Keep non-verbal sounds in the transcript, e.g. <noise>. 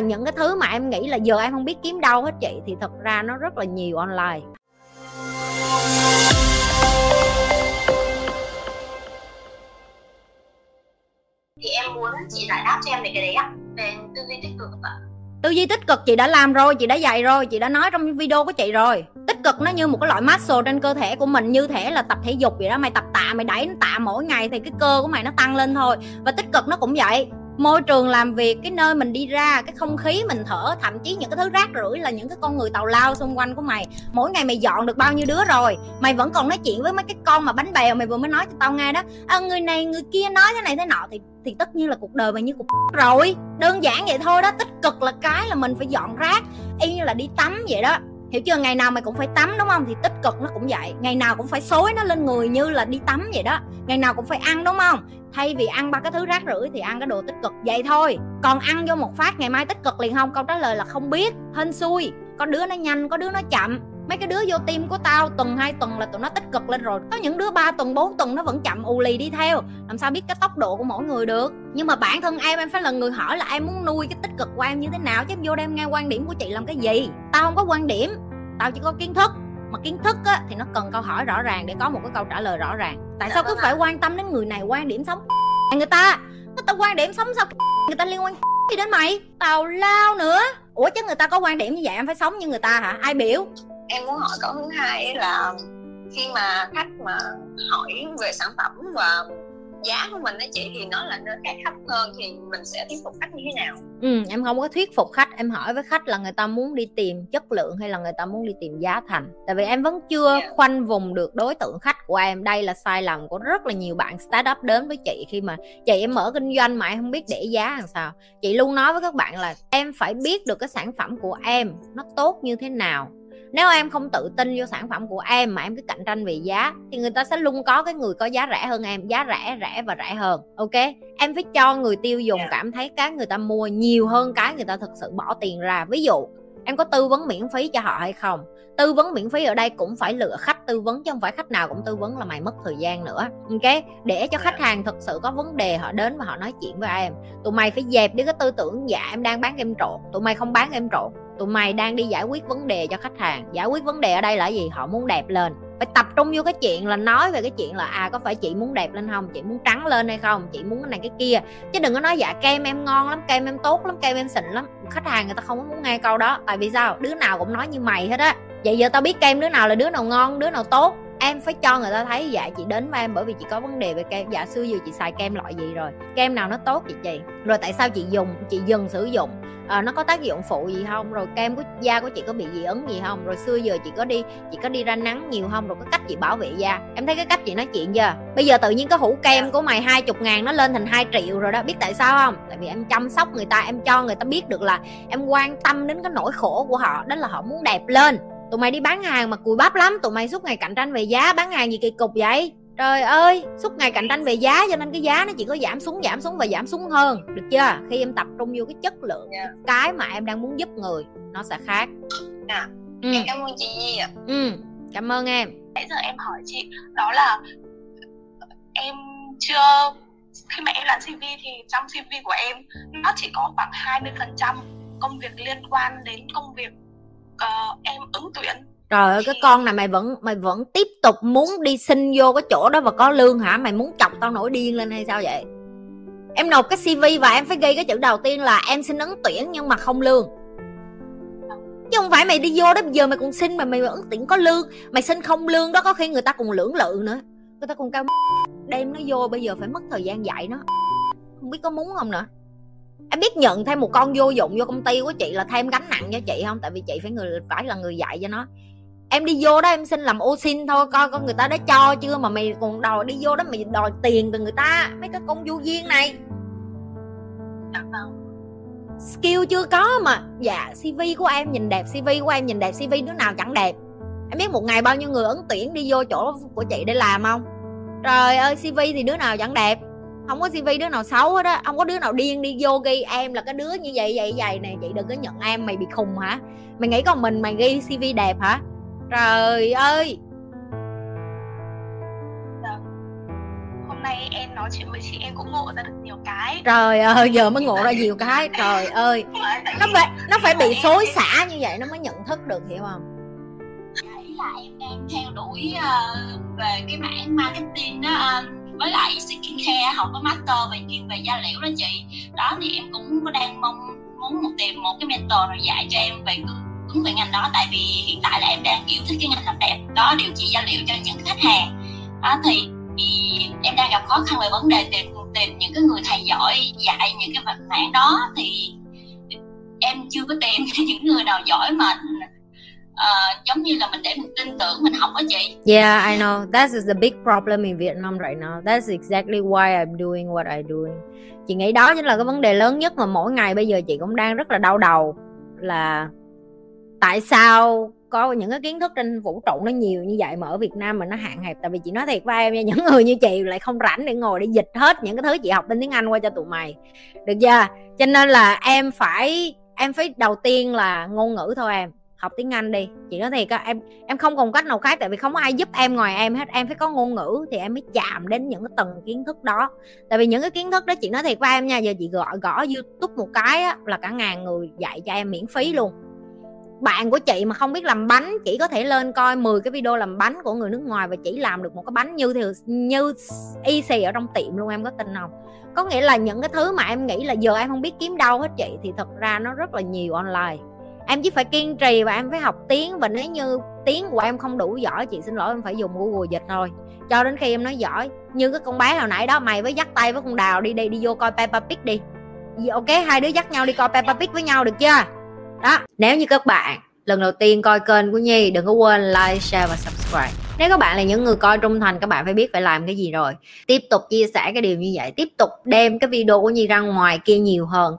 những cái thứ mà em nghĩ là giờ em không biết kiếm đâu hết chị thì thật ra nó rất là nhiều online. Thì em muốn chị giải đáp cho em về cái đấy ạ về tư duy tích cực ạ. Tư duy tích cực chị đã làm rồi chị đã dạy rồi chị đã nói trong video của chị rồi. Tích cực nó như một cái loại muscle trên cơ thể của mình như thể là tập thể dục vậy đó mày tập tạ mày đẩy nó tạ mỗi ngày thì cái cơ của mày nó tăng lên thôi. Và tích cực nó cũng vậy môi trường làm việc cái nơi mình đi ra cái không khí mình thở thậm chí những cái thứ rác rưởi là những cái con người tàu lao xung quanh của mày. Mỗi ngày mày dọn được bao nhiêu đứa rồi mày vẫn còn nói chuyện với mấy cái con mà bánh bèo mày vừa mới nói cho tao nghe đó. À, người này người kia nói thế này thế nọ thì thì tất nhiên là cuộc đời mày như cục <laughs> rồi. Đơn giản vậy thôi đó tích cực là cái là mình phải dọn rác y như là đi tắm vậy đó. Hiểu chưa? Ngày nào mày cũng phải tắm đúng không? Thì tích cực nó cũng vậy. Ngày nào cũng phải xối nó lên người như là đi tắm vậy đó. Ngày nào cũng phải ăn đúng không? Thay vì ăn ba cái thứ rác rưởi thì ăn cái đồ tích cực, vậy thôi. Còn ăn vô một phát, ngày mai tích cực liền không? Câu trả lời là không biết. Hên xui. Có đứa nó nhanh, có đứa nó chậm. Mấy cái đứa vô tim của tao, tuần hai tuần là tụi nó tích cực lên rồi. Có những đứa ba tuần 4 tuần nó vẫn chậm, ù lì đi theo. Làm sao biết cái tốc độ của mỗi người được? Nhưng mà bản thân em em phải là người hỏi là em muốn nuôi cái tích cực của em như thế nào? Chứ em vô đem nghe quan điểm của chị làm cái gì? Tao không có quan điểm. Tao chỉ có kiến thức mà kiến thức á, thì nó cần câu hỏi rõ ràng để có một cái câu trả lời rõ ràng. Tại sao cứ phải quan tâm đến người này quan điểm sống người ta người ta quan điểm sống sao <laughs> người ta liên quan <laughs> gì đến mày? Tào lao nữa. Ủa chứ người ta có quan điểm như vậy em phải sống như người ta hả? Ai biểu? Em muốn hỏi câu thứ hai là khi mà khách mà hỏi về sản phẩm và giá của mình đó chị thì nó là nơi khác thấp hơn thì mình sẽ thuyết phục khách như thế nào ừ em không có thuyết phục khách em hỏi với khách là người ta muốn đi tìm chất lượng hay là người ta muốn đi tìm giá thành tại vì em vẫn chưa yeah. Dạ. khoanh vùng được đối tượng khách của em đây là sai lầm của rất là nhiều bạn start up đến với chị khi mà chị em mở kinh doanh mà em không biết để giá làm sao chị luôn nói với các bạn là em phải biết được cái sản phẩm của em nó tốt như thế nào nếu em không tự tin vô sản phẩm của em mà em cứ cạnh tranh về giá thì người ta sẽ luôn có cái người có giá rẻ hơn em giá rẻ rẻ và rẻ hơn ok? Em phải cho người tiêu dùng dạ. cảm thấy cái người ta mua nhiều hơn cái người ta thực sự bỏ tiền ra. Ví dụ em có tư vấn miễn phí cho họ hay không? Tư vấn miễn phí ở đây cũng phải lựa khách tư vấn chứ không phải khách nào cũng tư vấn là mày mất thời gian nữa ok? Để cho khách hàng thực sự có vấn đề họ đến và họ nói chuyện với em tụi mày phải dẹp đi cái tư tưởng dạ em đang bán em trộn tụi mày không bán em trộn tụi mày đang đi giải quyết vấn đề cho khách hàng. Giải quyết vấn đề ở đây là gì? Họ muốn đẹp lên. Phải tập trung vô cái chuyện là nói về cái chuyện là à có phải chị muốn đẹp lên không? Chị muốn trắng lên hay không? Chị muốn cái này cái kia. Chứ đừng có nói dạ kem em ngon lắm, kem em tốt lắm, kem em xịn lắm. Khách hàng người ta không muốn nghe câu đó. Tại vì sao? Đứa nào cũng nói như mày hết á. Vậy giờ tao biết kem đứa nào là đứa nào ngon, đứa nào tốt em phải cho người ta thấy dạ chị đến với em bởi vì chị có vấn đề về kem. Dạ xưa giờ chị xài kem loại gì rồi? Kem nào nó tốt vậy chị? Rồi tại sao chị dùng chị dừng sử dụng? À, nó có tác dụng phụ gì không? Rồi kem của da của chị có bị dị ứng gì không? Rồi xưa giờ chị có đi chị có đi ra nắng nhiều không? Rồi có cách chị bảo vệ da. Em thấy cái cách chị nói chuyện chưa? Bây giờ tự nhiên cái hũ kem của mày hai chục ngàn nó lên thành 2 triệu rồi đó biết tại sao không? Tại vì em chăm sóc người ta em cho người ta biết được là em quan tâm đến cái nỗi khổ của họ đó là họ muốn đẹp lên tụi mày đi bán hàng mà cùi bắp lắm. Tụi mày suốt ngày cạnh tranh về giá bán hàng gì kỳ cục vậy? Trời ơi suốt ngày cạnh tranh về giá cho nên cái giá nó chỉ có giảm xuống giảm xuống và giảm xuống hơn. Được chưa? Khi em tập trung vô cái chất lượng yeah. Dạ. cái mà em đang muốn giúp người nó sẽ khác. À, ừ. em cảm ơn chị Nhi ạ. Ừ cảm ơn em. Nãy giờ em hỏi chị đó là em chưa khi mà em làm CV thì trong CV của em nó chỉ có khoảng 20% công việc liên quan đến công việc uh, em ứng tuyển Trời ơi cái con này mày vẫn mày vẫn tiếp tục muốn đi xin vô cái chỗ đó và có lương hả? Mày muốn chọc tao nổi điên lên hay sao vậy? Em nộp cái CV và em phải ghi cái chữ đầu tiên là em xin ứng tuyển nhưng mà không lương. Chứ không phải mày đi vô đó bây giờ mày còn xin mà mày ứng tuyển có lương, mày xin không lương đó có khi người ta còn lưỡng lự nữa. Người ta còn cao đem nó vô bây giờ phải mất thời gian dạy nó. Không biết có muốn không nữa em biết nhận thêm một con vô dụng vô công ty của chị là thêm gánh nặng cho chị không? Tại vì chị phải người, phải là người dạy cho nó. Em đi vô đó em xin làm ô xin thôi, coi con người ta đã cho chưa mà mày còn đòi đi vô đó mày đòi tiền từ người ta. Mấy cái con du viên này. Skill chưa có mà. Dạ cv của em nhìn đẹp cv của em nhìn đẹp cv đứa nào chẳng đẹp. Em biết một ngày bao nhiêu người ấn tuyển đi vô chỗ của chị để làm không? Trời ơi cv thì đứa nào chẳng đẹp? Không có cv đứa nào xấu hết á. Không có đứa nào điên đi vô ghi em là cái đứa như vậy vậy vậy nè. Chị đừng có nhận em mày bị khùng hả? Mày nghĩ còn mình mày ghi cv đẹp hả? Trời ơi! Dạ. hôm nay em nói chuyện với chị em cũng ngộ ra được nhiều cái. Trời ơi giờ mới ngộ ra nhiều cái. Trời <laughs> ơi. Nó phải nó phải bị xối xả như vậy nó mới nhận thức được hiểu không? Là em đang theo đuổi uh, về cái mảng marketing đó uh, với lại skincare học có master về chuyên về da liễu đó chị. Đó thì em cũng có đang mong muốn một tìm một cái mentor nào dạy cho em về hướng về ngành đó. Tại vì hiện tại là em đang yêu thích cái ngành làm đẹp. Đó điều trị da liễu cho những khách hàng. Đó thì, thì em đang gặp khó khăn về vấn đề tìm tìm những cái người thầy giỏi dạy những cái mảng đó. Thì em chưa có tìm <laughs> những người nào giỏi mà uh, giống như là mình để mình tin tưởng mình học á chị. Yeah I know. That is the big problem in Vietnam right now. That's exactly why I'm doing what i doing. Chị nghĩ đó chính là cái vấn đề lớn nhất mà mỗi ngày bây giờ chị cũng đang rất là đau đầu là tại sao có những cái kiến thức trên vũ trụ nó nhiều như vậy mà ở Việt Nam mà nó hạn hẹp? Tại vì chị nói thiệt với em nha <laughs> những người như chị lại không rảnh để ngồi để dịch hết những cái thứ chị học bên tiếng Anh qua cho tụi mày. Được chưa? Cho nên là em phải em phải đầu tiên là ngôn ngữ thôi em học tiếng Anh đi. Chị nói thiệt á em em không còn cách nào khác tại vì không có ai giúp em ngoài em hết. Em phải có ngôn ngữ thì em mới chạm đến những cái tầng kiến thức đó. Tại vì những cái kiến thức đó chị nói thiệt với em nha giờ chị gõ gõ youtube một cái á, là cả ngàn người dạy cho em miễn phí luôn. Bạn của chị mà không biết làm bánh chỉ có thể lên coi 10 cái video làm bánh của người nước ngoài và chỉ làm được một cái bánh như thì như y xì ở trong tiệm luôn em có tin không? Có nghĩa là những cái thứ mà em nghĩ là giờ em không biết kiếm đâu hết chị thì thật ra nó rất là nhiều online em chỉ phải kiên trì và em phải học tiếng và nếu như tiếng của em không đủ giỏi chị xin lỗi em phải dùng google dịch thôi cho đến khi em nói giỏi như cái con bé hồi nãy đó mày với dắt tay với con đào đi đi đi vô coi Peppa Pig đi ok hai đứa dắt nhau đi coi Peppa Pig với nhau được chưa đó nếu như các bạn lần đầu tiên coi kênh của Nhi đừng có quên like, share và subscribe. Nếu các bạn là những người coi trung thành các bạn phải biết phải làm cái gì rồi. Tiếp tục chia sẻ cái điều như vậy, tiếp tục đem cái video của Nhi ra ngoài kia nhiều hơn.